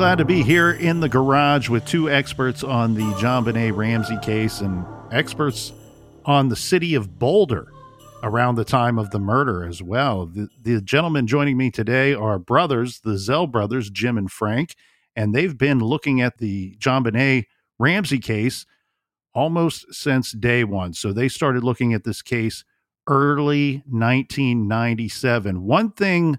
glad to be here in the garage with two experts on the JonBenét Ramsey case and experts on the city of Boulder around the time of the murder as well. The, the gentlemen joining me today are brothers, the Zell brothers, Jim and Frank, and they've been looking at the JonBenét Ramsey case almost since day one. So they started looking at this case early 1997. One thing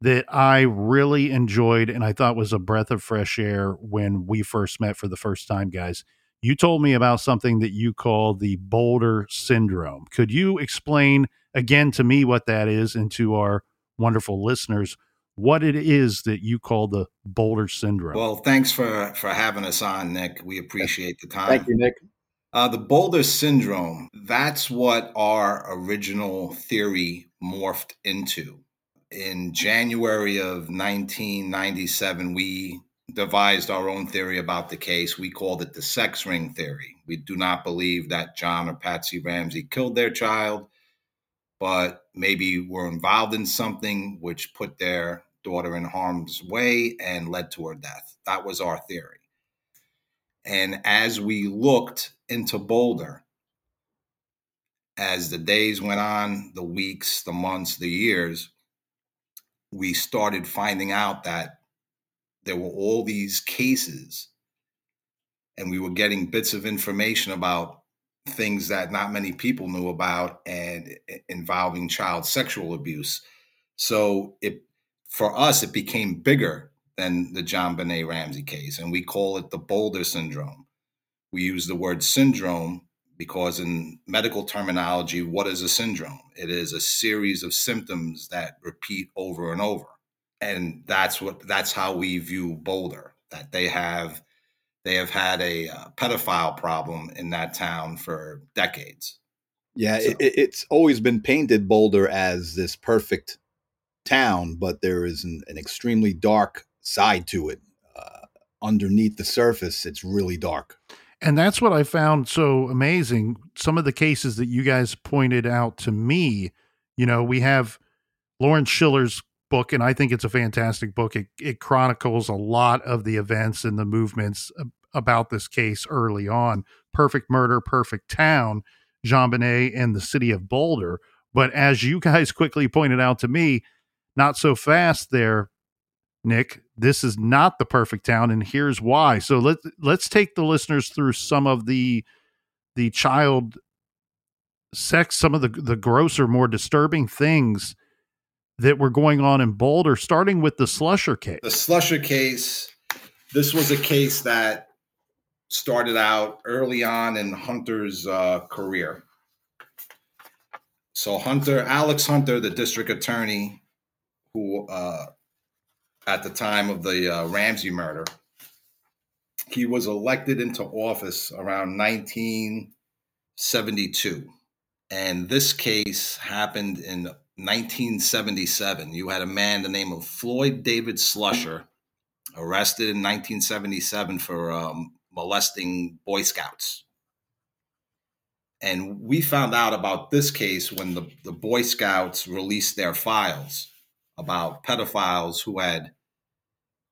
that I really enjoyed and I thought was a breath of fresh air when we first met for the first time, guys. You told me about something that you call the Boulder syndrome. Could you explain again to me what that is and to our wonderful listeners what it is that you call the Boulder syndrome? Well, thanks for for having us on, Nick. We appreciate the time. Thank you, Nick. Uh, the Boulder syndrome, that's what our original theory morphed into in January of 1997, we devised our own theory about the case. We called it the sex ring theory. We do not believe that John or Patsy Ramsey killed their child, but maybe were involved in something which put their daughter in harm's way and led to her death. That was our theory. And as we looked into Boulder, as the days went on, the weeks, the months, the years, we started finding out that there were all these cases and we were getting bits of information about things that not many people knew about and involving child sexual abuse. So it for us it became bigger than the JonBenét Ramsey case and we call it the boulder syndrome. We use the word syndrome because in medical terminology, what is a syndrome? It is a series of symptoms that repeat over and over. And that's what that's how we view Boulder, that they have they have had a uh, pedophile problem in that town for decades. Yeah, so. it, it's always been painted Boulder as this perfect town, but there is an, an extremely dark side to it. Uh, underneath the surface, it's really dark. And that's what I found so amazing. Some of the cases that you guys pointed out to me, you know, we have Lawrence Schiller's book, and I think it's a fantastic book. It, it chronicles a lot of the events and the movements about this case early on. Perfect Murder, Perfect Town, JonBenét, and the city of Boulder. But as you guys quickly pointed out to me, not so fast there, Nick, this is not the perfect town, and here's why. So let let's take the listeners through some of the the child sex, some of the the grosser, more disturbing things that were going on in Boulder, starting with the Slusher case. The Slusher case. This was a case that started out early on in Hunter's uh, career. So Hunter, Alex Hunter, the district attorney, who uh, at the time of the uh, Ramsey murder. He was elected into office around 1972. And this case happened in 1977. You had a man the name of Floyd David Slusher arrested in 1977 for um, molesting Boy Scouts. And we found out about this case when the, the Boy Scouts released their files about pedophiles who had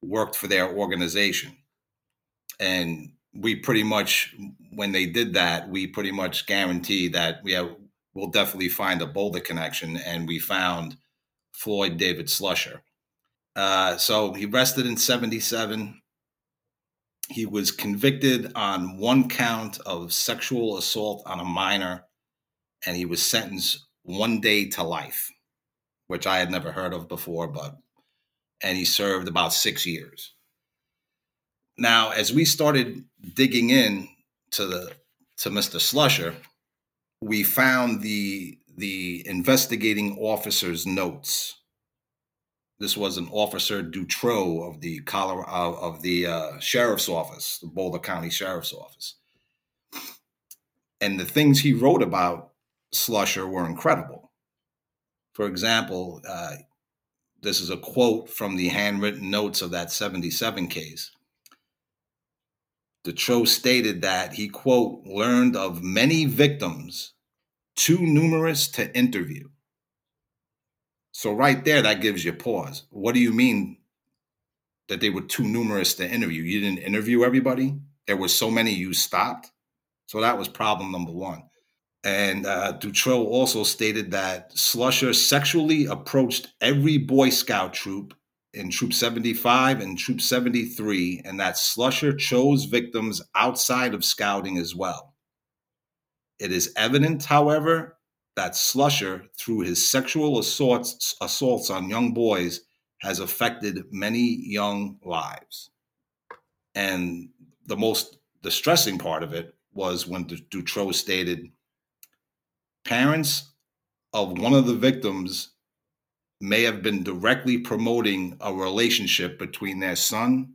worked for their organization. And we pretty much, when they did that, we pretty much guarantee that we have, we'll definitely find a Boulder connection. And we found Floyd David Slusher. Uh, so he rested in 77. He was convicted on one count of sexual assault on a minor, and he was sentenced one day to life, which I had never heard of before, but and he served about six years. Now, as we started digging in to the to Mr. Slusher, we found the the investigating officer's notes this was an officer Dutro of the Colorado of the uh, sheriff's office, the Boulder County Sheriff's Office. And the things he wrote about Slusher were incredible. For example, uh, this is a quote from the handwritten notes of that 77 case. Dutro stated that he, quote, learned of many victims too numerous to interview so right there, that gives you pause. What do you mean that they were too numerous to interview? You didn't interview everybody. There were so many you stopped. So that was problem number one. And uh, also stated that Slusher sexually approached every Boy Scout troop in Troop 75 and Troop 73, and that Slusher chose victims outside of scouting as well. It is evident, however, that Slusher, through his sexual assaults, assaults on young boys, has affected many young lives. And the most distressing part of it was when Dutro stated parents of one of the victims may have been directly promoting a relationship between their son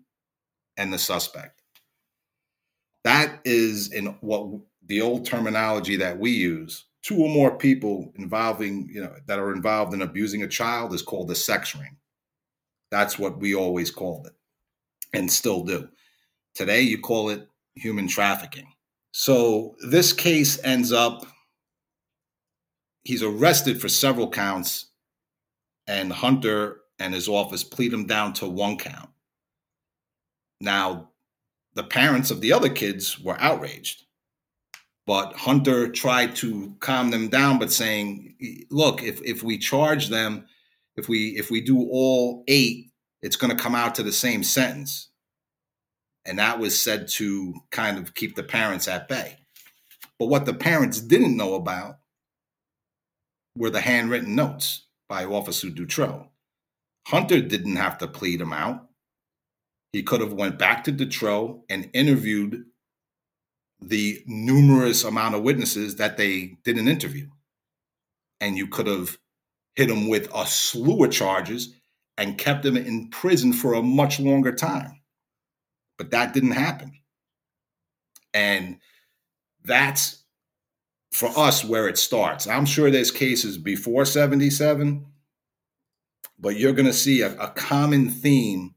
and the suspect. That is in what the old terminology that we use two or more people involving, you know, that are involved in abusing a child is called a sex ring. That's what we always called it and still do. Today, you call it human trafficking. So this case ends up, he's arrested for several counts, and Hunter and his office plead him down to one count. Now, the parents of the other kids were outraged but Hunter tried to calm them down, but saying, "Look, if if we charge them, if we if we do all eight, it's going to come out to the same sentence." And that was said to kind of keep the parents at bay. But what the parents didn't know about were the handwritten notes by Officer Dutro. Hunter didn't have to plead him out. He could have went back to Dutro and interviewed the numerous amount of witnesses that they didn't interview. And you could have hit him with a slew of charges and kept him in prison for a much longer time. But that didn't happen. And that's for us where it starts. I'm sure there's cases before 77, but you're going to see a, a common theme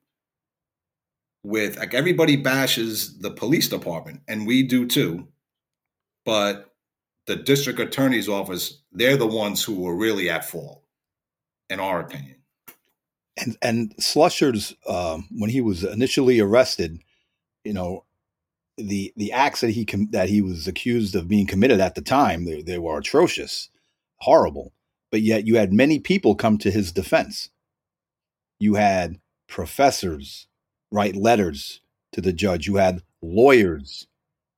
with like everybody bashes the police department, and we do too. But the district attorney's office, they're the ones who were really at fault, in our opinion. And and Slusher's um, when he was initially arrested, you know, the the acts that he com- that he was accused of being committed at the time they, they were atrocious, horrible. But yet you had many people come to his defense. You had professors, write letters to the judge. You had lawyers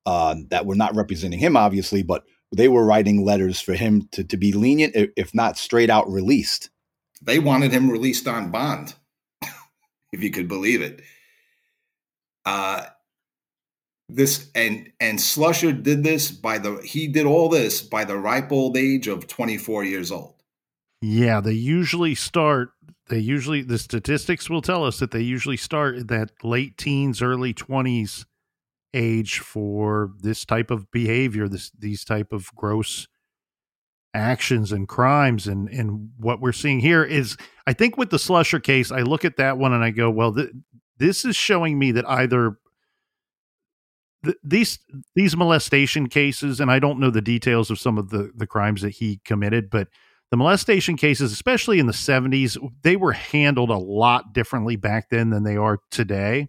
uh, that were not representing him, obviously, but they were writing letters for him to, to be lenient, if not straight out released. They wanted him released on bond, if you could believe it. Uh, this and and Slusher did this by the he did all this by the ripe old age of 24 years old. Yeah, they usually start they usually the statistics will tell us that they usually start at that late teens early 20s age for this type of behavior this these type of gross actions and crimes and and what we're seeing here is i think with the slusher case i look at that one and i go well th- this is showing me that either th- these these molestation cases, and I don't know the details of some of the the crimes that he committed, but the molestation cases, especially in the 70s, they were handled a lot differently back then than they are today.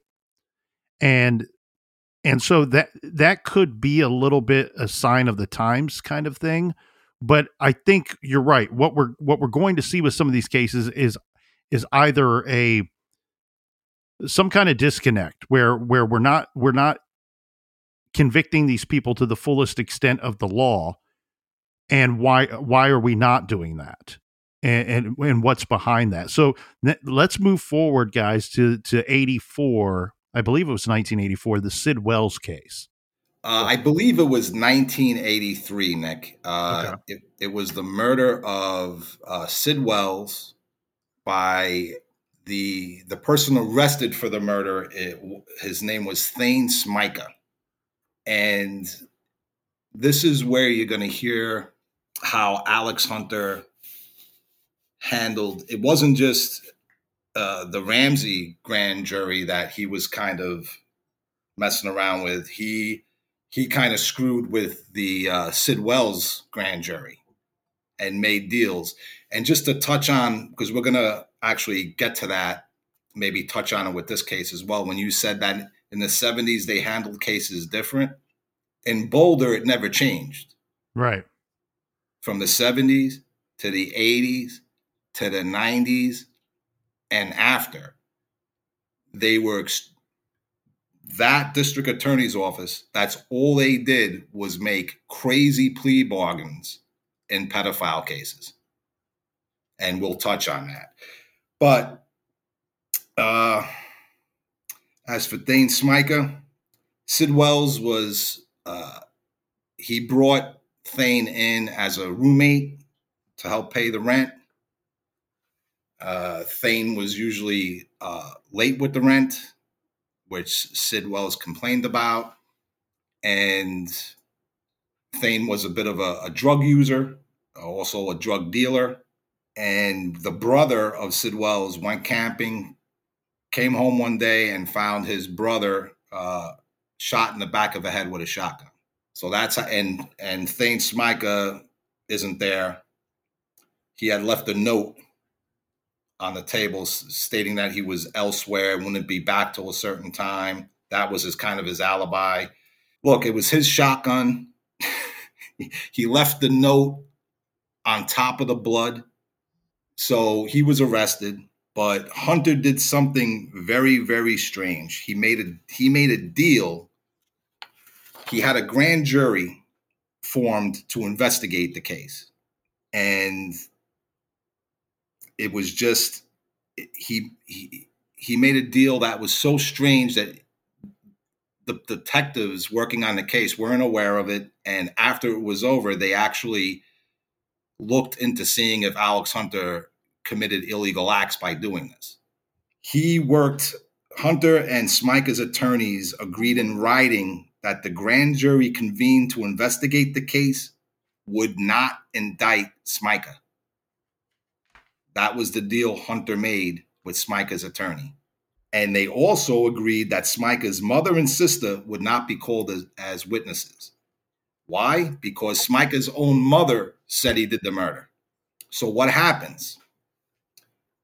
And and so that that could be a little bit a sign of the times kind of thing. But I think you're right. What we're what we're going to see with some of these cases is is either a some kind of disconnect where where we're not we're not convicting these people to the fullest extent of the law and why why are we not doing that and and, and what's behind that so let's move forward guys to to 84 i believe it was 1984 the sid wells case uh, I believe it was 1983, Nick. Uh, okay. it, it, was the murder of uh, Sid Wells by the the person arrested for the murder. It, his name was Thayne Smika, and this is where you're going to hear how Alex Hunter handled. It wasn't just uh, the Ramsey grand jury that he was kind of messing around with. He he kind of screwed with the uh, Sid Wells grand jury and made deals. And just to touch on, because we're going to actually get to that, maybe touch on it with this case as well. When you said that in the 70s they handled cases different, in Boulder, it never changed. Right. From the 70s to the 80s to the 90s and after, they were ex- that district attorney's office, that's all they did was make crazy plea bargains in pedophile cases. And we'll touch on that. But uh, as for Thayne Smika, Sid Wells was, uh, he brought Thayne in as a roommate to help pay the rent. Uh, Thayne was usually uh, late with the rent which Sid Wells complained about. And Thane was a bit of a, a drug user, also a drug dealer. And the brother of Sid Wells went camping, came home one day and found his brother uh, shot in the back of the head with a shotgun. So that's and and Thayne Smika isn't there. He had left a note on the table stating that he was elsewhere, and wouldn't be back till a certain time. That was his kind of his alibi. Look, it was his shotgun. he left the note on top of the blood. So he was arrested, but Hunter did something very very strange. He made a he made a deal. He had a grand jury formed to investigate the case. And it was just he he he made a deal that was so strange that the detectives working on the case weren't aware of it and after it was over they actually looked into seeing if Alex Hunter committed illegal acts by doing this. He worked Hunter and Smika's attorneys agreed in writing that the grand jury convened to investigate the case would not indict Smika. That was the deal Hunter made with Smika's attorney. And they also agreed that Smika's mother and sister would not be called as, as witnesses. Why? Because Smika's own mother said he did the murder. So what happens?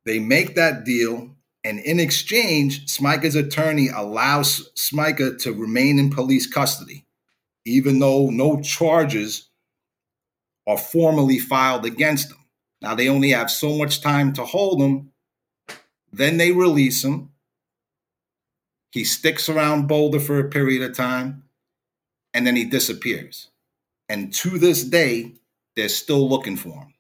They make that deal, and in exchange, Smika's attorney allows Smika to remain in police custody, even though no charges are formally filed against him. Now they only have so much time to hold him. Then they release him. He sticks around Boulder for a period of time and then he disappears. And to this day, they're still looking for him.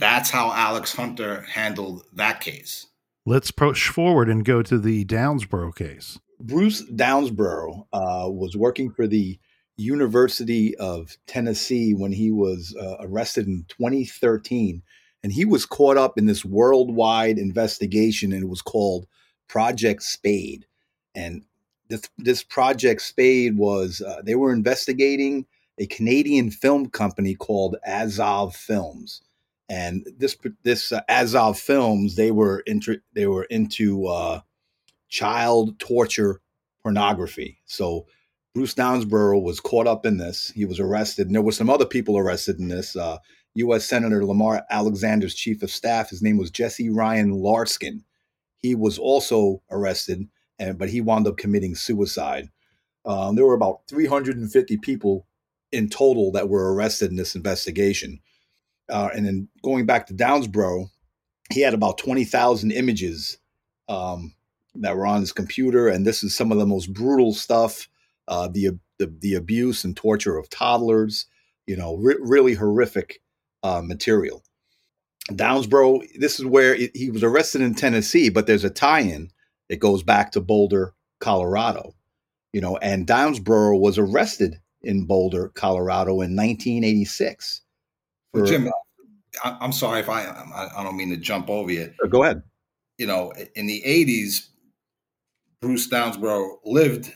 That's how Alex Hunter handled that case. Let's push forward and go to the Downsboro case. Bruce Downsboro uh, was working for the University of Tennessee when he was uh, arrested in 2013 and he was caught up in this worldwide investigation and it was called project spade and this, this project spade was uh, they were investigating a canadian film company called azov films and this this uh, azov films they were into they were into uh, child torture pornography so Bruce Downsboro was caught up in this. He was arrested, and there were some other people arrested in this. Uh, U.S. Senator Lamar Alexander's chief of staff, his name was Jesse Ryan Loskarn. He was also arrested, and but he wound up committing suicide. Um, there were about 350 people in total that were arrested in this investigation. Uh, and then going back to Downsboro, he had about 20,000 images um, that were on his computer. And this is some of the most brutal stuff uh, the, the, the abuse and torture of toddlers, you know, re- really horrific uh, material. Downsboro, this is where he was arrested in Tennessee, but there's a tie in. It goes back to Boulder, Colorado, you know, and Downsboro was arrested in Boulder, Colorado in 1986. For, Jim, I'm sorry if I I don't mean to jump over you. Go ahead. You know, in the 80s, Bruce Downsborough lived,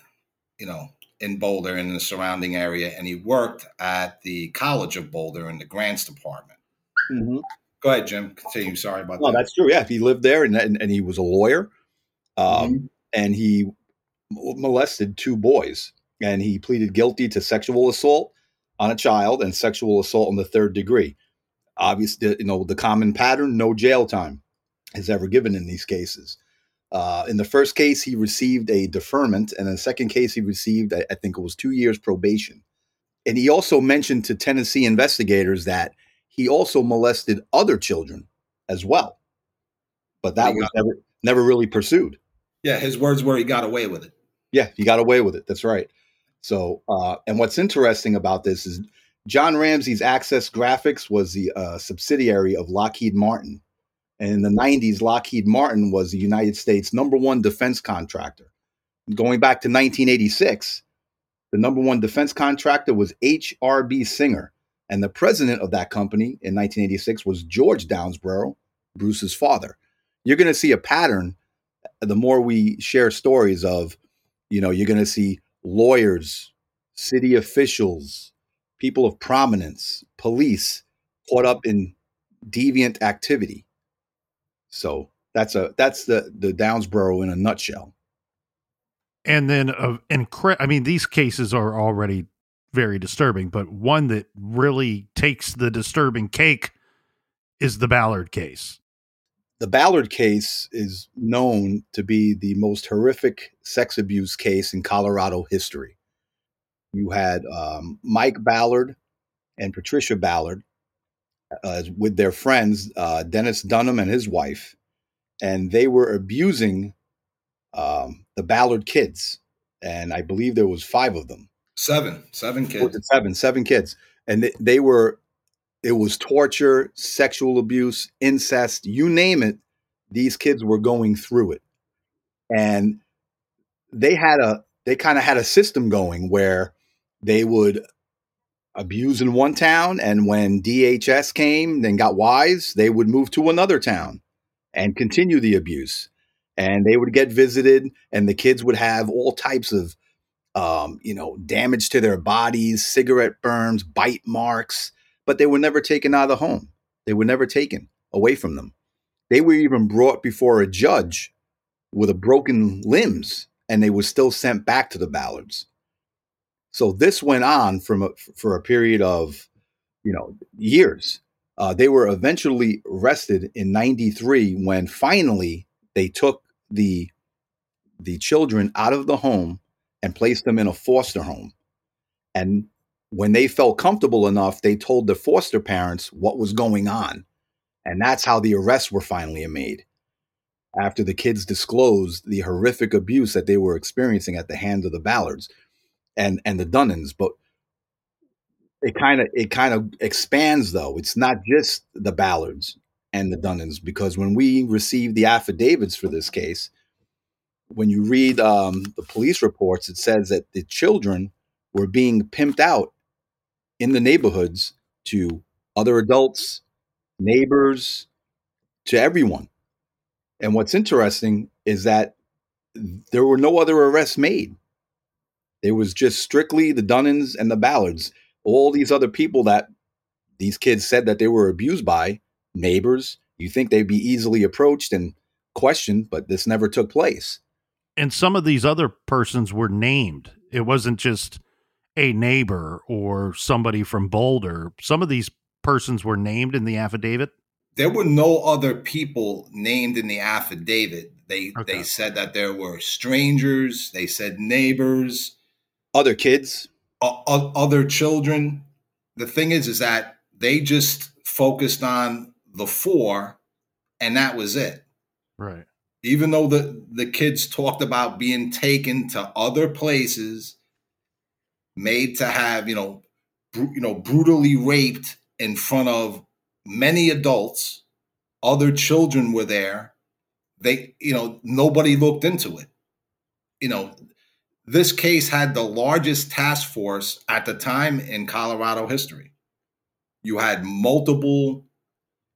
you know, in Boulder and in the surrounding area, and he worked at the College of Boulder in the grants department. Mm-hmm. Go ahead, Jim. Continue. Sorry about that. that's true. Yeah, he lived there, and and, and he was a lawyer, um, mm-hmm. and he molested two boys, and he pleaded guilty to sexual assault on a child and sexual assault in the third degree. Obviously, you know the common pattern: no jail time is ever given in these cases. Uh, in the first case, he received a deferment, and in the second case, he received, I, I think it was two years probation. And he also mentioned to Tennessee investigators that he also molested other children as well, but that was never never really pursued. Yeah, his words were he got away with it. Yeah, he got away with it. That's right. So, uh, and what's interesting about this is John Ramsey's Access Graphics was the uh, subsidiary of Lockheed Martin, and in the 90s, Lockheed Martin was the United States' number one defense contractor. Going back to 1986, the number one defense contractor was H.R.B. Singer. And the president of that company in 1986 was George Downsborough, Bruce's father. You're going to see a pattern the more we share stories of, you know, you're going to see lawyers, city officials, people of prominence, police caught up in deviant activity. So that's a that's the the Downsboro in a nutshell. And then of uh, incre- I mean these cases are already very disturbing, but one that really takes the disturbing cake is the Ballard case. The Ballard case is known to be the most horrific sex abuse case in Colorado history. You had um, Mike Ballard and Patricia Ballard uh, with their friends, uh, Dennis Dunham and his wife, and they were abusing um, the Ballard kids. And I believe there was five of them. Seven, seven kids. Seven, seven kids. And they, they were, it was torture, sexual abuse, incest, you name it. These kids were going through it. And they had a, they kind of had a system going where they would abuse in one town and when DHS came and got wise, they would move to another town and continue the abuse. And they would get visited and the kids would have all types of um, you know, damage to their bodies, cigarette burns, bite marks, but they were never taken out of the home. They were never taken away from them. They were even brought before a judge with a broken limbs and they were still sent back to the Ballards. So this went on from a, for a period of, you know, years. Uh, they were eventually arrested in '93 when finally they took the the children out of the home and placed them in a foster home. And when they felt comfortable enough, they told the foster parents what was going on. And that's how the arrests were finally made. After the kids disclosed the horrific abuse that they were experiencing at the hands of the Ballards and and the Dunnans, but it kind of it kind of expands though. It's not just the Ballards and the Dunnans because when we received the affidavits for this case, when you read um, the police reports, it says that the children were being pimped out in the neighborhoods to other adults, neighbors, to everyone. And what's interesting is that there were no other arrests made. It was just strictly the Dunnans and the Ballards. All these other people that these kids said that they were abused by, neighbors, you think they'd be easily approached and questioned, but this never took place. And some of these other persons were named It wasn't just a neighbor or somebody from Boulder. Some of these persons were named in the affidavit. There were no other people named in the affidavit. They Okay. they said that there were strangers. They said neighbors, Other kids. o- o- other children. The thing is, is that they just focused on the four, and that was it. Right. even though the the kids talked about being taken to other places made to have you know bru- you know brutally raped in front of many adults other children were there they you know nobody looked into it. You know this case had the largest task force at the time in Colorado history. You had multiple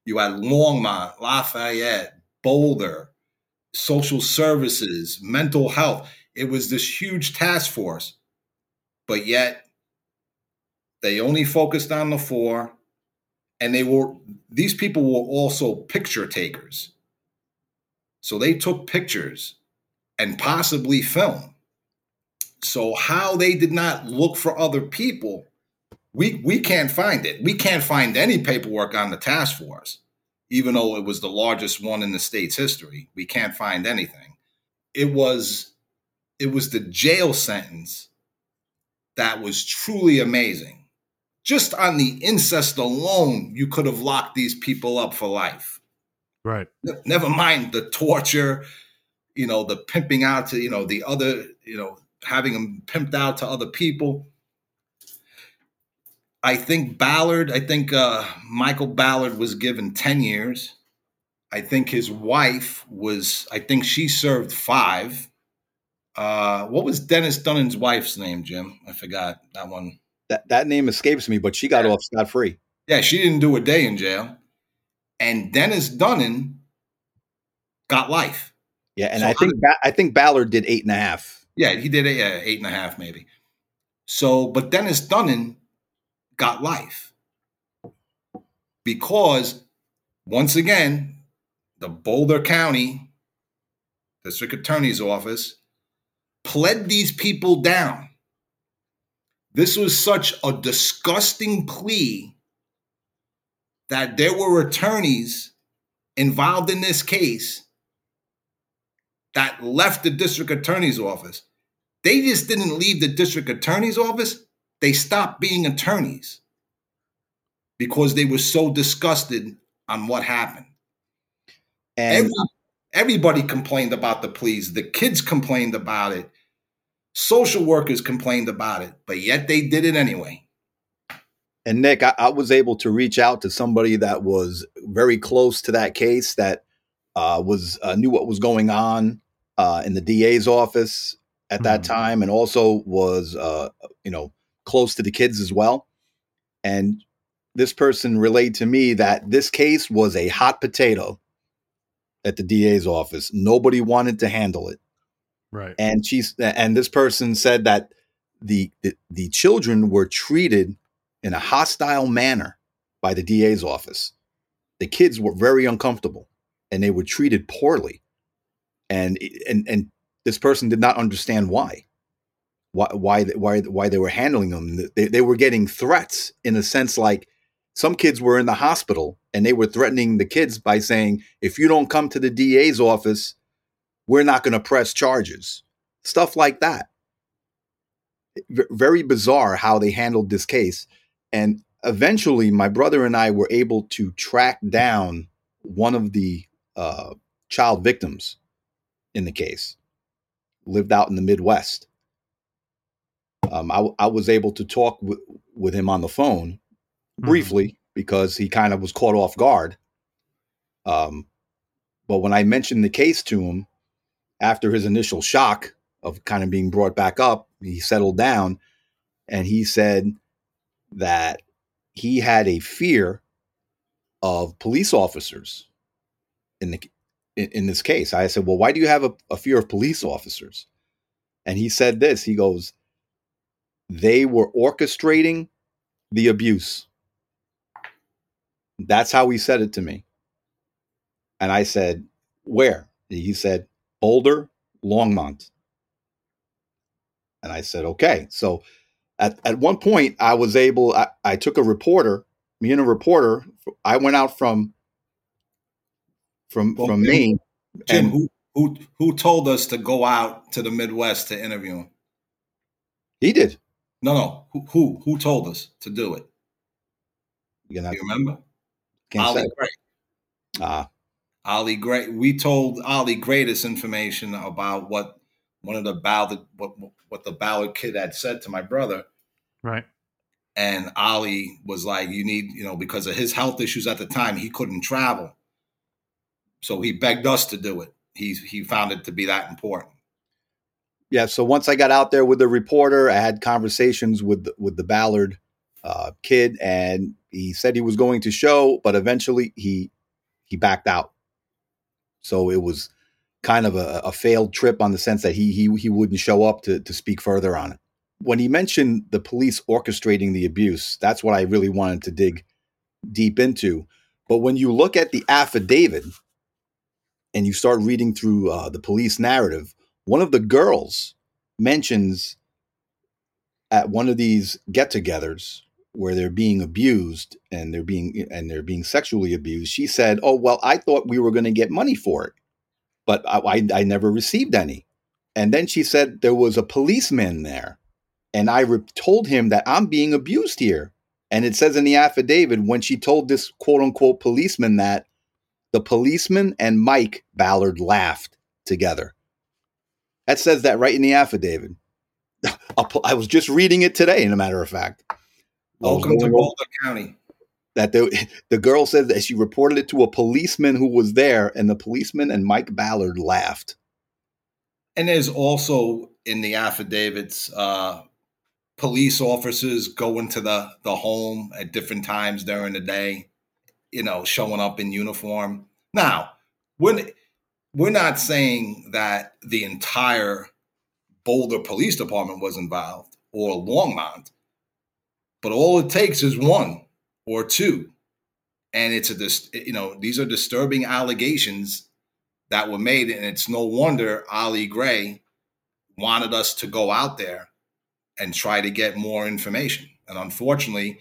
you had Longmont Lafayette Boulder social services, mental health. It was this huge task force, but yet they only focused on the four. And they were, these people were also picture takers. So they took pictures and possibly film. So, how they did not look for other people, we, we can't find it. We can't find any paperwork on the task force even though it was the largest one in the state's history. We can't find anything. It was it was the jail sentence that was truly amazing. Just on the incest alone, you could have locked these people up for life. Right. Ne- Never mind the torture, you know, the pimping out to, you know, the other, you know, having them pimped out to other people. I think Ballard, I think uh, Michael Ballard was given 10 years. I think his wife was, I think she served five. Uh, what was Dennis Dunnan's wife's name, Jim? I forgot that one. That that name escapes me, but she got Yeah. off scot free. Yeah, she didn't do a day in jail. And Dennis Dunnan got life. Yeah, and So I think ba- I think Ballard did eight and a half. Yeah, he did yeah, eight and a half maybe. So, but Dennis Dunnan got life because once again, the Boulder County District Attorney's Office pled these people down. This was such a disgusting plea that there were attorneys involved in this case that left the district attorney's office. They just didn't leave the district attorney's office, they stopped being attorneys because they were so disgusted on what happened. And Every, everybody complained about the pleas. The kids complained about it. Social workers complained about it, but yet they did it anyway. And Nick, I, I was able to reach out to somebody that was very close to that case that uh, was uh, knew what was going on uh, in the DA's office at that Mhm. time, and also was uh, you know close to the kids as well. And this person relayed to me that this case was a hot potato at the DA's office. Nobody wanted to handle it Right. and she's and this person said that the, the the children were treated in a hostile manner by the DA's office. The kids were very uncomfortable and they were treated poorly. And and and this person did not understand why. Why why why why they were handling them. They, they were getting threats in a sense like some kids were in the hospital and they were threatening the kids by saying if you don't come to the DA's office we're not going to press charges. Stuff like that. V- very bizarre how they handled this case. And eventually, my brother and I were able to track down one of the uh, child victims in the case, lived out in the Midwest. Um, I, I was able to talk with, with him on the phone briefly because he kind of was caught off guard. Um, but when I mentioned the case to him, after his initial shock of kind of being brought back up, he settled down and he said that he had a fear of police officers in the in, in this case. I said, "Well, why do you have a, a fear of police officers?" And he said this. He goes, "They were orchestrating the abuse." That's how he said it to me. And I said, "Where?" He said, Boulder, Longmont. And I said, okay. So at, at one point, I was able, I, I took a reporter, me and a reporter, I went out from from Well, from Jim- Maine. Jim, and who who who told us to go out to the Midwest to interview him? he did. No, no. Who who who told us to do it? You know, You remember? can't Ollie say. Gray. Ah, Ollie Gray. We told Ollie Gray this information about what one of the Ballard what what the Ballard kid had said to my brother. Right. And Ollie was like, "You need, you know, because of his health issues at the time, he couldn't travel. So he begged us to do it. He he found it to be that important. yeah. So once I got out there with the reporter, I had conversations with the, with the Ballard uh, kid, and he said he was going to show, but eventually he he backed out. So it was kind of a, a failed trip on the sense that he he he wouldn't show up to to speak further on it. When he mentioned the police orchestrating the abuse, that's what I really wanted to dig deep into. But when you look at the affidavit and you start reading through uh, the police narrative, one of the girls mentions at one of these get-togethers where they're being abused and they're being and they're being sexually abused. She said, "Oh well, I thought we were going to get money for it, but I, I, never received any." And then she said there was a policeman there, and I re- told him that I'm being abused here. And it says in the affidavit when she told this quote unquote policeman that the policeman and Mike Ballard laughed together. That says that right in the affidavit. I was just reading it today, in a matter of fact. Welcome to Boulder County. that the, the girl said that she reported it to a policeman who was there, and the policeman and Mike Ballard laughed. And there's also in the affidavits, uh, police officers going to the, the home at different times during the day, you know, showing up in uniform. Now, we're, we're not saying that the entire Boulder Police Department was involved or Longmont, but all it takes is one or two. And it's a, dis- you know, these are disturbing allegations that were made, and it's no wonder Ollie Gray wanted us to go out there and try to get more information. And unfortunately,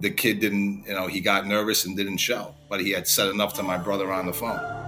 the kid didn't, you know, he got nervous and didn't show, but he had said enough to my brother on the phone.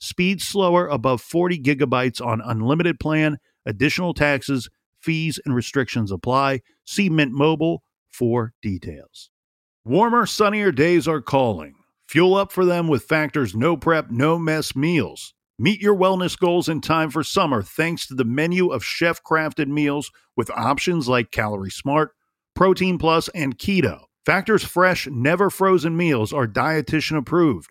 Speed slower above 40 gigabytes on unlimited plan. Additional taxes, fees, and restrictions apply. See Mint Mobile for details. Warmer, sunnier days are calling. Fuel up for them with Factor's no prep, no mess meals. Meet your wellness goals in time for summer thanks to the menu of chef crafted meals with options like Calorie Smart, Protein Plus, and Keto. Factor's fresh, never frozen meals are dietitian approved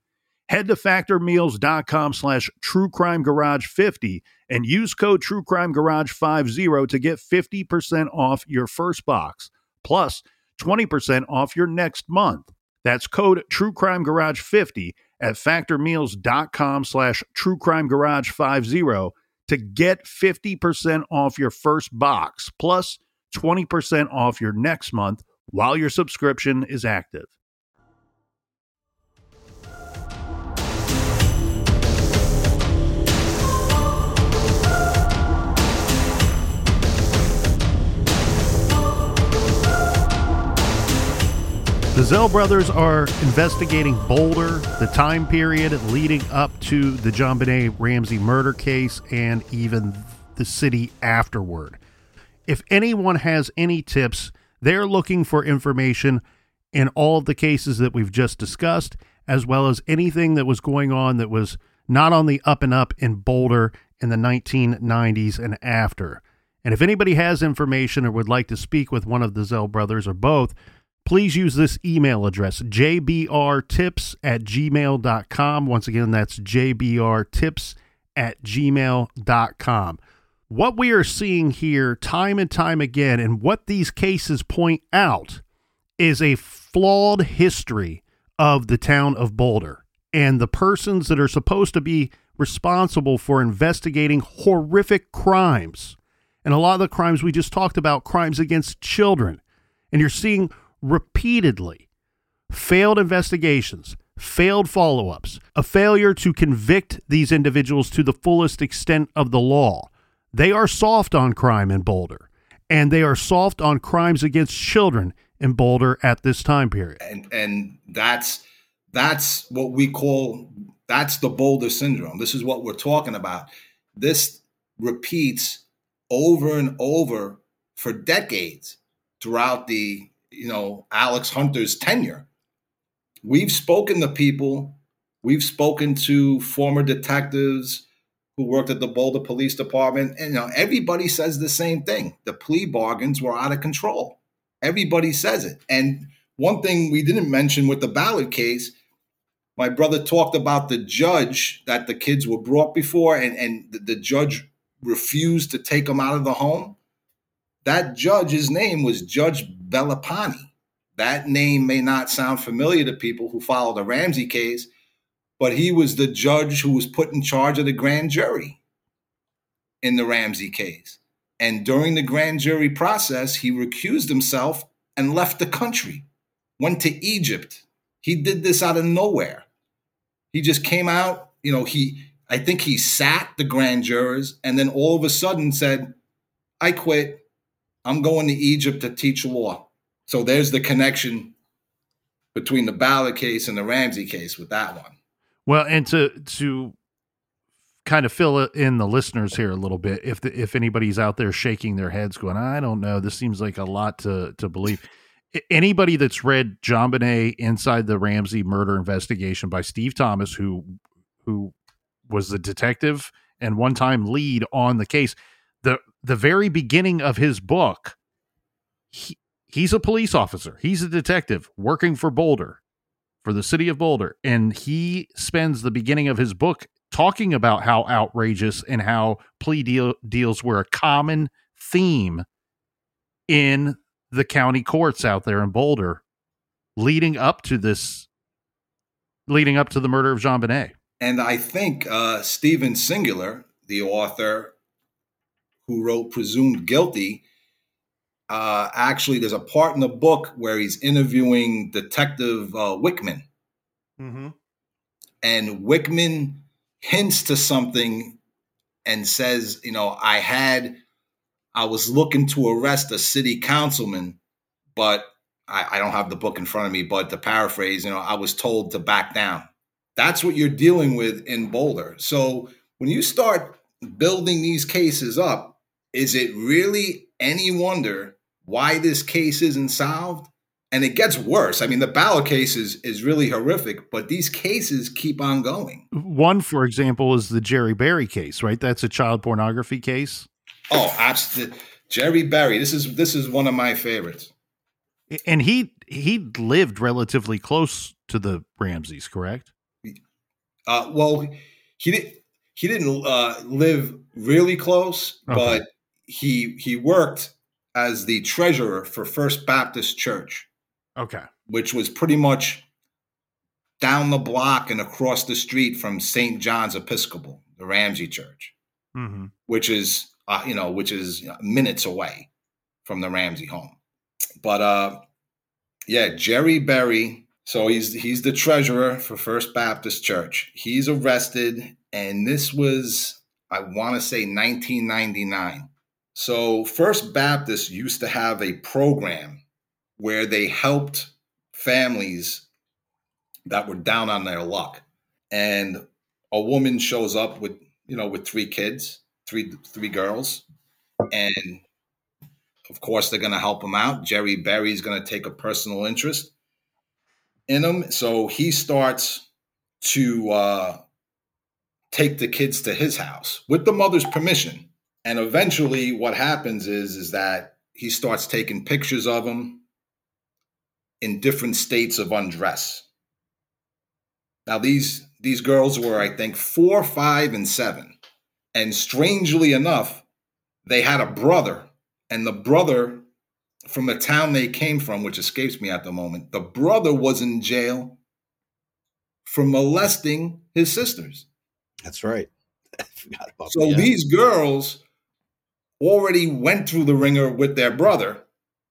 Head to factormeals.com slash truecrimegarage50 and use code truecrimegarage50 to get 50% off your first box, plus 20% off your next month. That's code truecrimegarage50 at factormeals.com slash truecrimegarage50 to get 50% off your first box plus 20% off your next month while your subscription is active. The Zell brothers are investigating Boulder, the time period leading up to the John JonBenét Ramsey murder case, and even the city afterward. If anyone has any tips, they're looking for information in all of the cases that we've just discussed, as well as anything that was going on that was not on the up and up in Boulder in the 1990s and after. And if anybody has information or would like to speak with one of the Zell brothers or both, please use this email address, jbrtips at gmail.com. Once again, that's jbrtips at gmail.com. What we are seeing here time and time again, and what these cases point out, is a flawed history of the town of Boulder and the persons that are supposed to be responsible for investigating horrific crimes. And a lot of the crimes we just talked about, crimes against children. And you're seeing repeatedly failed investigations, failed follow ups, a failure to convict these individuals to the fullest extent of the law. They are soft on crime in Boulder, and they are soft on crimes against children in Boulder at this time period. And and that's that's what we call that's the Boulder syndrome. This is what we're talking about. This repeats over and over for decades throughout the you know, Alex Hunter's tenure. We've spoken to people, we've spoken to former detectives, who worked at the Boulder Police Department, and you know, everybody says the same thing. The plea bargains were out of control. Everybody says it. And one thing we didn't mention with the Ballard case, my brother talked about the judge that the kids were brought before, and, and the, the judge refused to take them out of the home. That judge's name was Judge Bellapani. That name may not sound familiar to people who follow the Ramsey case, but he was the judge who was put in charge of the grand jury in the Ramsey case. And during the grand jury process, he recused himself and left the country, went to Egypt. He did this out of nowhere. He just came out, you know, he, I think he sat the grand jurors and then all of a sudden said, I quit. I'm going to Egypt to teach law. So there's the connection between the Ballard case and the Ramsey case with that one. Well, and to to kind of fill in the listeners here a little bit, if the, if anybody's out there shaking their heads, going, "I don't know, this seems like a lot to to believe." Anybody that's read JonBenét Inside the Ramsey Murder Investigation by Steve Thomas, who who was the detective and one time lead on the case, the the very beginning of his book, he, he's a police officer, he's a detective working for Boulder for the city of Boulder. And he spends the beginning of his book talking about how outrageous and how plea deal, deals were a common theme in the county courts out there in Boulder leading up to this leading up to the murder of JonBenét. And I think uh, Stephen Singular, the author who wrote Presumed Guilty, uh, actually, there's a part in the book where he's interviewing Detective uh, Wickman. Mm-hmm. And Wickman hints to something and says, you know, I had, I was looking to arrest a city councilman, but I, I don't have the book in front of me, but to paraphrase, you know, I was told to back down. That's what you're dealing with in Boulder. So when you start building these cases up, is it really any wonder why this case isn't solved. And it gets worse. I mean, the Ballard case is, is really horrific, but these cases keep on going. One, for example, is the Jerry Berry case, right? That's a child pornography case. Oh, absolutely. Jerry Berry. This is this is one of my favorites. And he he lived relatively close to the Ramseys, correct? Uh, well, he did he didn't uh, live really close, okay. but he he worked as the treasurer for First Baptist Church. Okay. Which was pretty much down the block and across the street from St. John's Episcopal, the Ramsey Church, mm-hmm. which is uh, you know which is minutes away from the Ramsey home. But uh, yeah, Jerry Berry. So he's he's the treasurer for First Baptist Church. He's arrested, and this was I want to say 1999. So, First Baptist used to have a program where they helped families that were down on their luck. And a woman shows up with, you know, with three kids, three three girls, and of course they're going to help them out. Jerry Berry's going to take a personal interest in them, so he starts to uh, take the kids to his house with the mother's permission and eventually what happens is is that he starts taking pictures of them in different states of undress. Now these these girls were i think four five and seven. And strangely enough they had a brother. And the brother from the town they came from which escapes me at the moment the brother was in jail for molesting his sisters. That's right. So that. these girls already went through the wringer with their brother.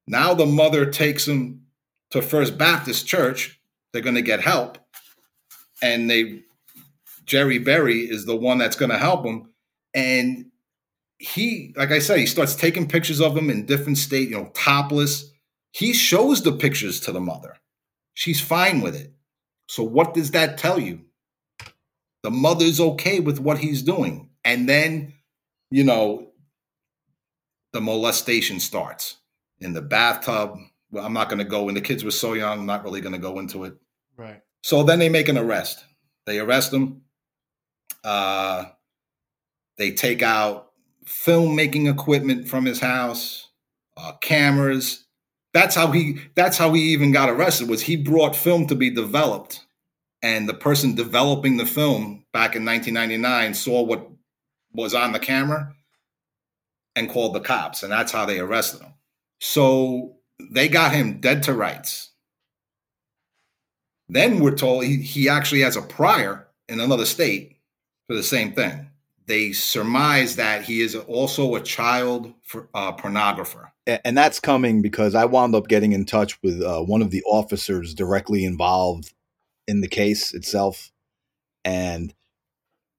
Now the mother takes him to First Baptist Church. They're going to get help. And they, Jerry Berry is the one that's going to help them. And he, like I said, he starts taking pictures of them in different state, you know, topless. He shows the pictures to the mother. She's fine with it. So what does that tell you? The mother's okay with what he's doing. And then, you know, the molestation starts in the bathtub. Well, I'm not going to go in. The kids were so young, I'm not really going to go into it. Right. So then they make an arrest. They arrest him. Uh, They take out filmmaking equipment from his house, uh, cameras. That's how he. That's how he even got arrested. Was he brought film to be developed, and the person developing the film back in 1999 saw what was on the camera and called the cops, and that's how they arrested him. So they got him dead to rights. Then we're told he, he actually has a prior in another state for the same thing. They surmise that he is also a child for, uh, pornographer. And that's coming because I wound up getting in touch with uh, one of the officers directly involved in the case itself. And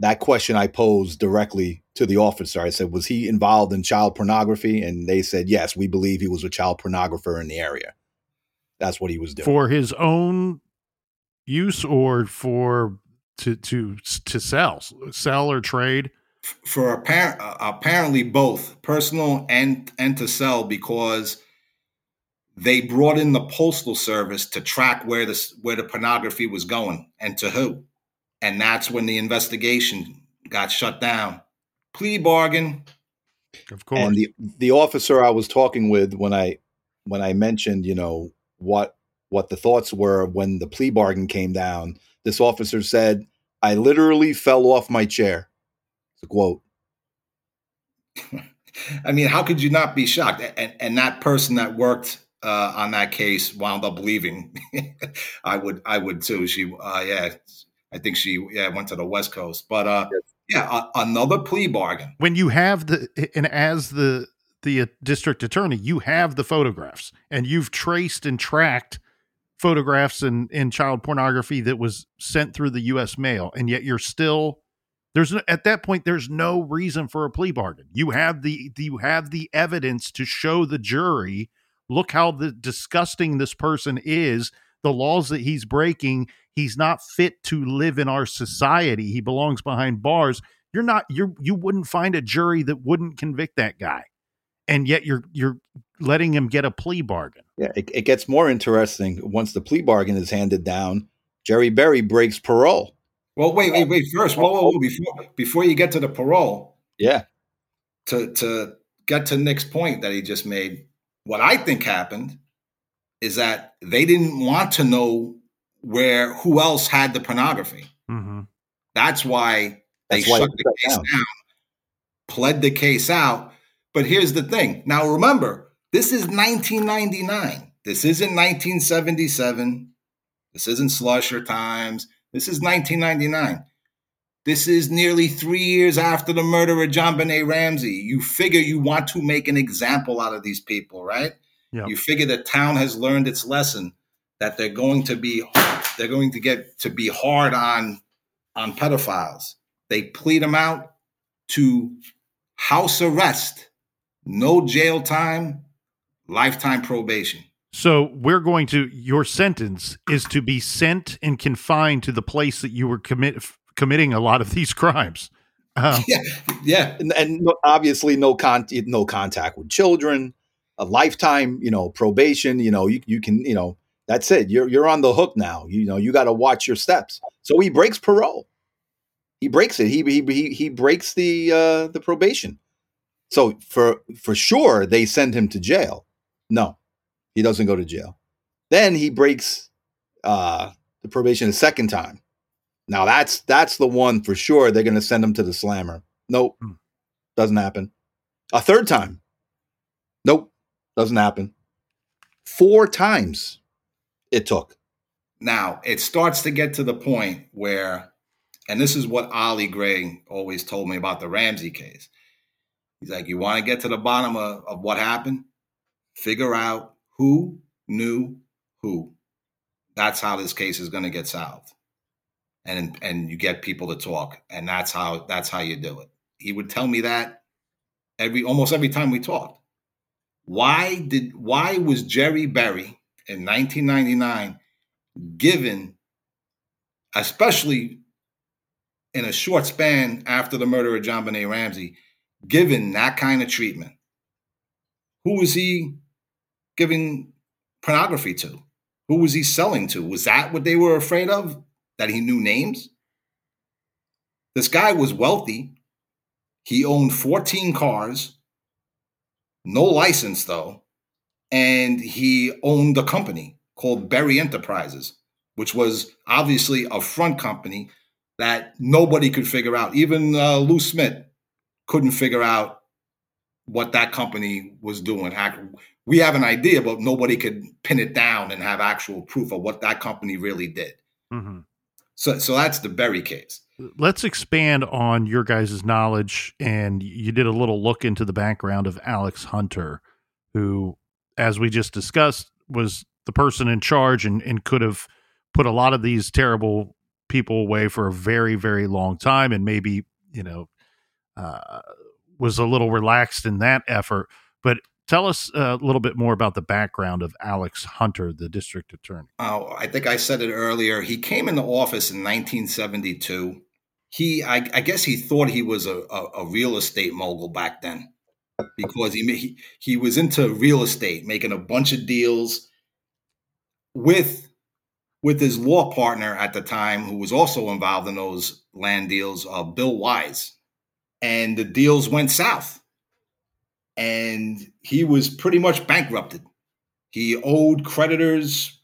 that question I posed directly to the officer. I said, Was he involved in child pornography? And they said, Yes, we believe he was a child pornographer in the area. That's what he was doing. For his own use or for to to to sell sell or trade for apparent, uh, apparently both personal and and to sell because they brought in the postal service to track where this where the pornography was going and to who and that's when the investigation got shut down. Plea bargain. Of course. and the the officer i was talking with when i when i mentioned you know what what the thoughts were when the plea bargain came down this officer said i literally fell off my chair. It's a quote. I mean how could you not be shocked? And and that person that worked uh, on that case wound up leaving. I would i would too. She uh, yeah i think she yeah went to the west coast but uh yes yeah, a, another plea bargain. When you have the and as the the uh, district attorney, you have the photographs and you've traced and tracked photographs and in child pornography that was sent through the U.S. mail, and yet you're still there's no, at that point there's no reason for a plea bargain. You have the you have the evidence to show the jury look how the disgusting this person is, the laws that he's breaking, he's not fit to live in our society. He belongs behind bars. You're not you you wouldn't find a jury that wouldn't convict that guy. And yet you're you're letting him get a plea bargain. Yeah, it, it gets more interesting once the plea bargain is handed down. Jerry Berry breaks parole. Well, wait, wait, wait. First, whoa, whoa, whoa, before before you get to the parole, yeah, to to get to Nick's point that he just made, what I think happened is that they didn't want to know where who else had the pornography. Mm-hmm. That's why they That's shut why the case down. down, pled the case out. But here's the thing. Now remember, this is 1999. This isn't 1977. This isn't slusher times. This is 1999. This is nearly three years after the murder of JonBenét Ramsey. You figure you want to make an example out of these people, right? Yep. You figure the town has learned its lesson that they're going to be they're going to get to be hard on on pedophiles. They plead them out to house arrest, no jail time, lifetime probation. So we're going to your sentence is to be sent and confined to the place that you were commit committing a lot of these crimes. Um, yeah, yeah, and, and, obviously no con no contact with children, a lifetime, you know, probation. You know, you you can you know that's it. You're you're on the hook now. You know, you got to watch your steps. So he breaks parole. He breaks it. He he he, breaks the uh, the probation. So for for sure they send him to jail. No, he doesn't go to jail. Then he breaks uh, the probation a second time. Now that's that's the one for sure. They're going to send him to the slammer. Nope, hmm. doesn't happen. A third time. Nope, doesn't happen. Four times it took. Now it starts to get to the point where, and this is what Ollie Gray always told me about the Ramsey case. He's like, you want to get to the bottom of, of what happened? Figure out who knew who. That's how this case is going to get solved. And and you get people to talk, and that's how that's how you do it. He would tell me that every almost every time we talked. Why did why was Jerry Berry in 1999 given, especially in a short span after the murder of John JonBenét Ramsey, given that kind of treatment? Who was he giving pornography to? Who was he selling to? Was that what they were afraid of? That he knew names? This guy was wealthy. He owned 14 cars, no license though, and he owned a company called Berry Enterprises, which was obviously a front company that nobody could figure out. Even uh, Lou Smit couldn't figure out what that company was doing. We have an idea, but nobody could pin it down and have actual proof of what that company really did. Mm-hmm. So, so that's the Berry case. Let's expand on your guys' knowledge. And you did a little look into the background of Alex Hunter, who, as we just discussed, was the person in charge and, and could have put a lot of these terrible people away for a very, very long time. And maybe, you know, uh, was a little relaxed in that effort. But Tell us a little bit more about the background of Alex Hunter, the district attorney. Oh, I think I said it earlier. He came into office in 1972. He, I, I guess, he thought he was a, a, a, real estate mogul back then because he, he he was into real estate, making a bunch of deals with with his law partner at the time, who was also involved in those land deals, uh, Bill Wise, and the deals went south and he was pretty much bankrupted. He owed creditors,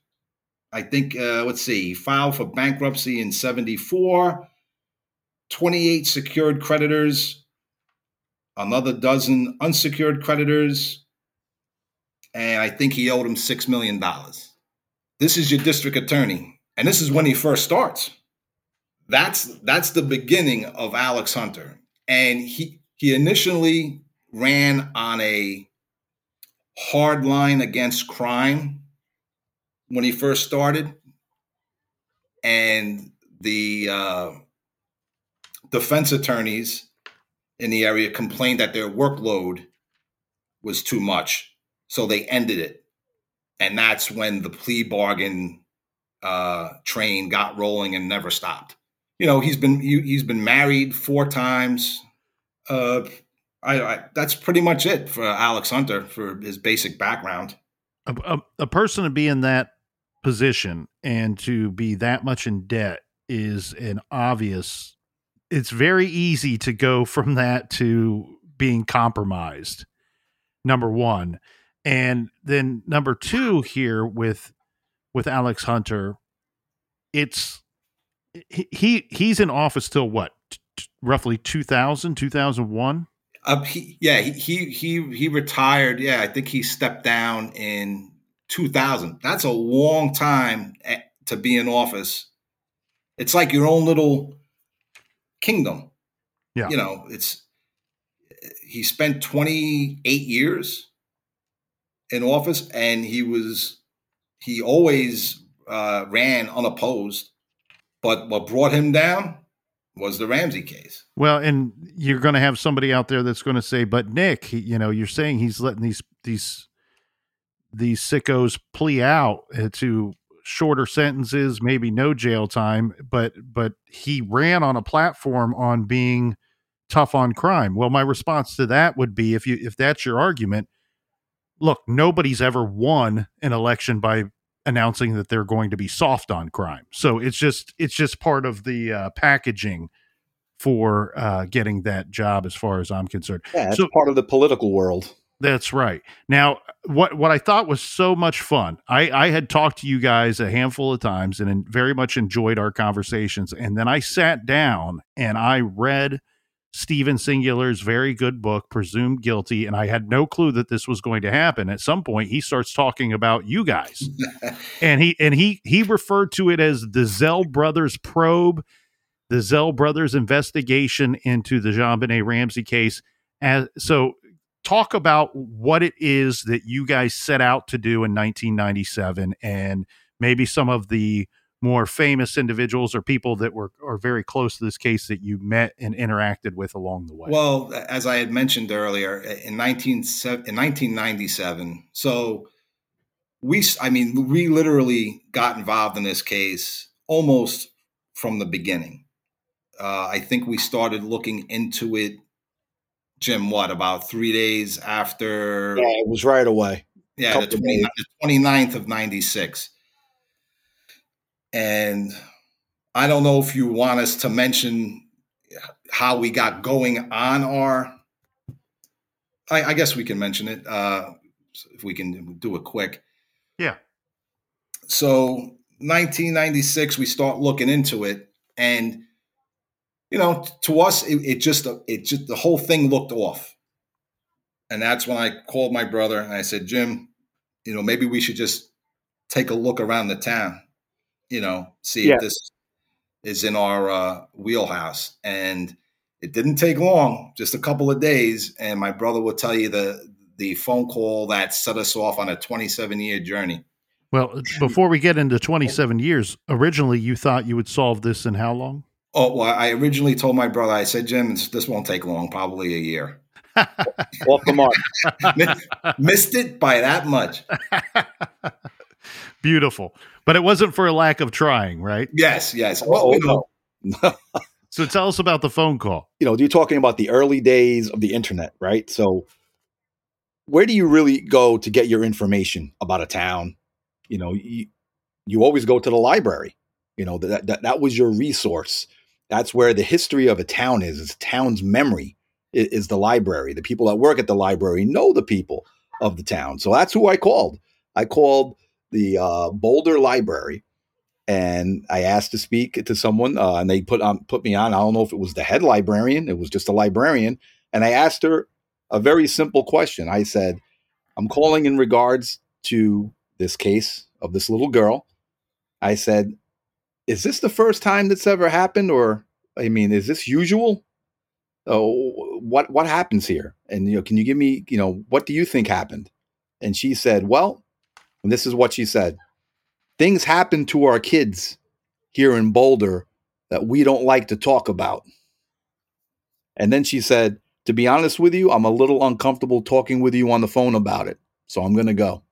I think, uh, let's see, he filed for bankruptcy in 74, 28 secured creditors, another dozen unsecured creditors, and I think he owed him $6 million. This is your district attorney, and this is when he first starts. That's that's the beginning of Alex Hunter. And he he initially ran on a hard line against crime when he first started, and the uh, defense attorneys in the area complained that their workload was too much, so they ended it, and that's when the plea bargain uh, train got rolling and never stopped. You know, he's been he, has been married four times. Uh, I, I, that's pretty much it for Alex Hunter for his basic background. A, a, a, person to be in that position and to be that much in debt is an obvious. It's very easy to go from that to being compromised. Number one, and then number two here with with Alex Hunter, it's he he's in office till what roughly 2000 2001 uh, he, yeah, he, he he retired. Yeah, I think he stepped down in 2000. That's a long time eh, to be in office. It's like your own little kingdom. Yeah, you know, it's he spent 28 years in office, and he was he always uh, ran unopposed. But what brought him down was the Ramsey case. Well, and you're going to have somebody out there that's going to say, "But Nick, he, you know, you're saying he's letting these these these sickos plea out to shorter sentences, maybe no jail time, but but he ran on a platform on being tough on crime." Well, my response to that would be, if you if that's your argument, look, nobody's ever won an election by announcing that they're going to be soft on crime. So it's just it's just part of the uh, packaging for uh, getting that job, as far as I'm concerned. Yeah, it's so, part of the political world. That's right. Now, what what I thought was so much fun, I, I had talked to you guys a handful of times and very much enjoyed our conversations. And then I sat down and I read Stephen Singular's very good book, Presumed Guilty, and I had no clue that this was going to happen. At some point, he starts talking about you guys, and he and he he referred to it as the Zell brothers probe, the Zell brothers investigation into the JonBenét Ramsey case. As so, talk about what it is that you guys set out to do in 1997, and maybe some of the more famous individuals or people that were are very close to this case that you met and interacted with along the way? Well, as I had mentioned earlier, in 19 in 1997, so we I mean we literally got involved in this case almost from the beginning. Uh, I think we started looking into it, Jim. What about three days after? Yeah, it was right away. Yeah, the, 20, the 29th of '96 and I don't know if you want us to mention, how we got going on our. I, I guess we can mention it uh, if we can do it quick. Yeah. So 1996, we start looking into it, and you know, to us, it, it just it just the whole thing looked off, and that's when I called my brother and I said, Jim, you know, maybe we should just take a look around the town, you know, see Yeah. if this is in our uh, wheelhouse. And it didn't take long, just a couple of days, and my brother will tell you the the phone call that set us off on a 27 year journey. Well, before we get into 27 years, originally you thought you would solve this in how long? Oh, well, I originally told my brother, I said, Jim, this, this won't take long, probably a year. Off the mark. Missed it by that much. Beautiful. But it wasn't for a lack of trying, right? Yes, yes. Oh, you know, So tell us about the phone call. you know, you're talking about the early days of the internet, right? So, where do you really go to get your information about a town? You know, you, you always go to the library. You know, that, that that was your resource. That's where the history of a town is. It's a town's memory is, is the library. The people that work at the library know the people of the town. So that's who I called. I called the uh, Boulder Library, and I asked to speak to someone, uh, and they put on put me on. I don't know if it was the head librarian, it was just a librarian, and I asked her a very simple question. I said, "I'm calling in regards to this case of this little girl." I said, "Is this the first time that's ever happened, or I mean, is this usual? Oh, what what happens here? And you know, can you give me, you know, what do you think happened?" And she said, "Well," and this is what she said things happen to our kids here in Boulder that we don't like to talk about. And then she said, To be honest with you, I'm a little uncomfortable talking with you on the phone about it. So I'm going to go.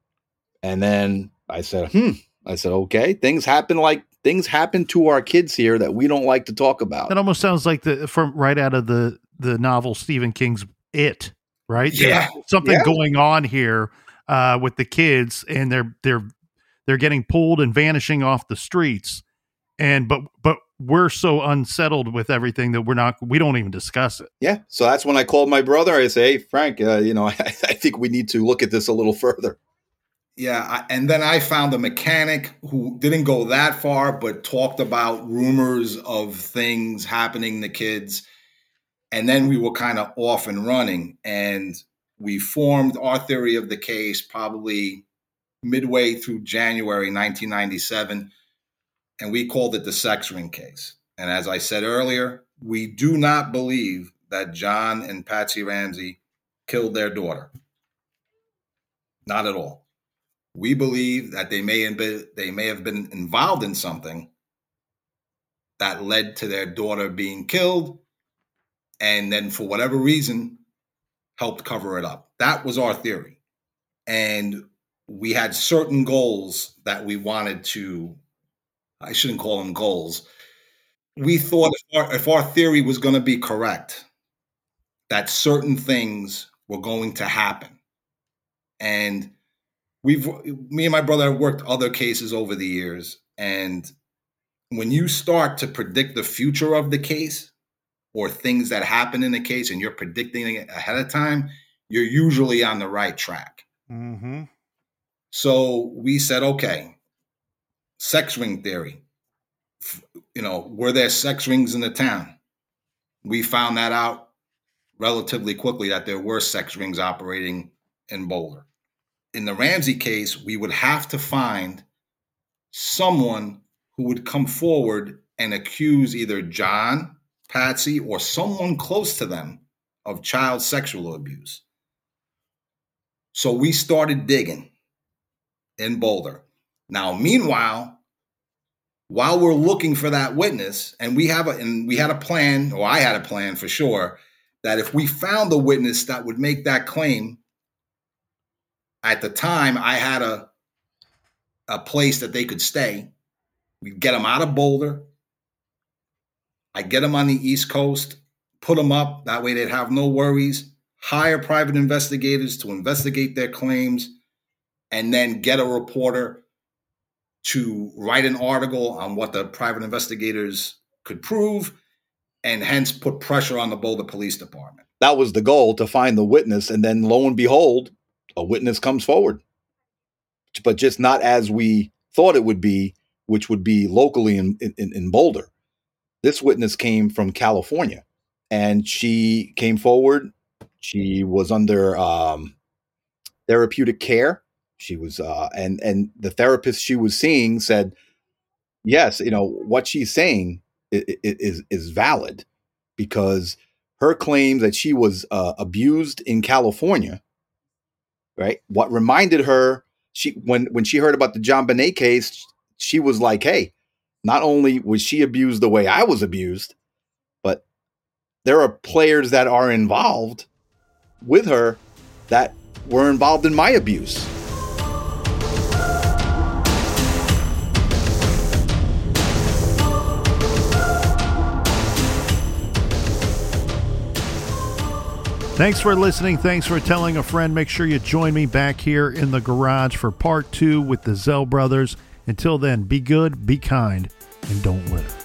And then I said, Hmm. I said, Okay, things happen like things happen to our kids here that we don't like to talk about. That almost sounds like the from right out of the the novel Stephen King's It, right? Yeah. There's something Yeah. going on here uh, with the kids, and they're they're they're getting pulled and vanishing off the streets, and but but we're so unsettled with everything that we're not we don't even discuss it. Yeah. So that's when I called my brother. I say, Hey, Frank, uh, you know, I, I think we need to look at this a little further. Yeah, and then I found a mechanic who didn't go that far, but talked about rumors of things happening to kids. And then we were kind of off and running, and we formed our theory of the case probably midway through January 1997, and we called it the sex ring case. And as I said earlier, we do not believe that John and Patsy Ramsey killed their daughter. Not at all we believe that they may have been they may have been involved in something that led to their daughter being killed and then for whatever reason helped cover it up. That was our theory. And we had certain goals that we wanted to i shouldn't call them goals. We thought if our, if our theory was going to be correct that certain things were going to happen. And we've me and my brother have worked other cases over the years and when you start to predict the future of the case or things that happen in the case and you're predicting it ahead of time you're usually on the right track. Mm-hmm. so we said okay sex ring theory. You know were there sex rings in the town? We found that out relatively quickly that there were sex rings operating in boulder in the Ramsey case, we would have to find someone who would come forward and accuse either John, Patsy, or someone close to them of child sexual abuse. So we started digging in Boulder. Now, meanwhile, while we're looking for that witness, and we have a and we had a plan, or I had a plan for sure, that if we found the witness that would make that claim, at the time I had a a place that they could stay. We'd get them out of Boulder. I get them on the East Coast, put them up. That way they'd have no worries. Hire private investigators to investigate their claims, and then get a reporter to write an article on what the private investigators could prove. and hence put pressure on the Boulder Police Department. That was the goal to find the witness, and then lo and behold, a witness comes forward, but just not as we thought it would be, which would be locally in in, in Boulder. This witness came from California, and she came forward. She was under um, therapeutic care. She was, uh, and and the therapist she was seeing said, yes, you know what she's saying is is, valid because her claim that she was uh, abused in California, right? What reminded her she when when she heard about the JonBenét case, she was like, "Hey, not only was she abused the way I was abused, but there are players that are involved with her that were involved in my abuse." Thanks for listening. Thanks for telling a friend. Make sure you join me back here in the garage for part two with the Zell brothers. Until then, be good, be kind, and don't litter.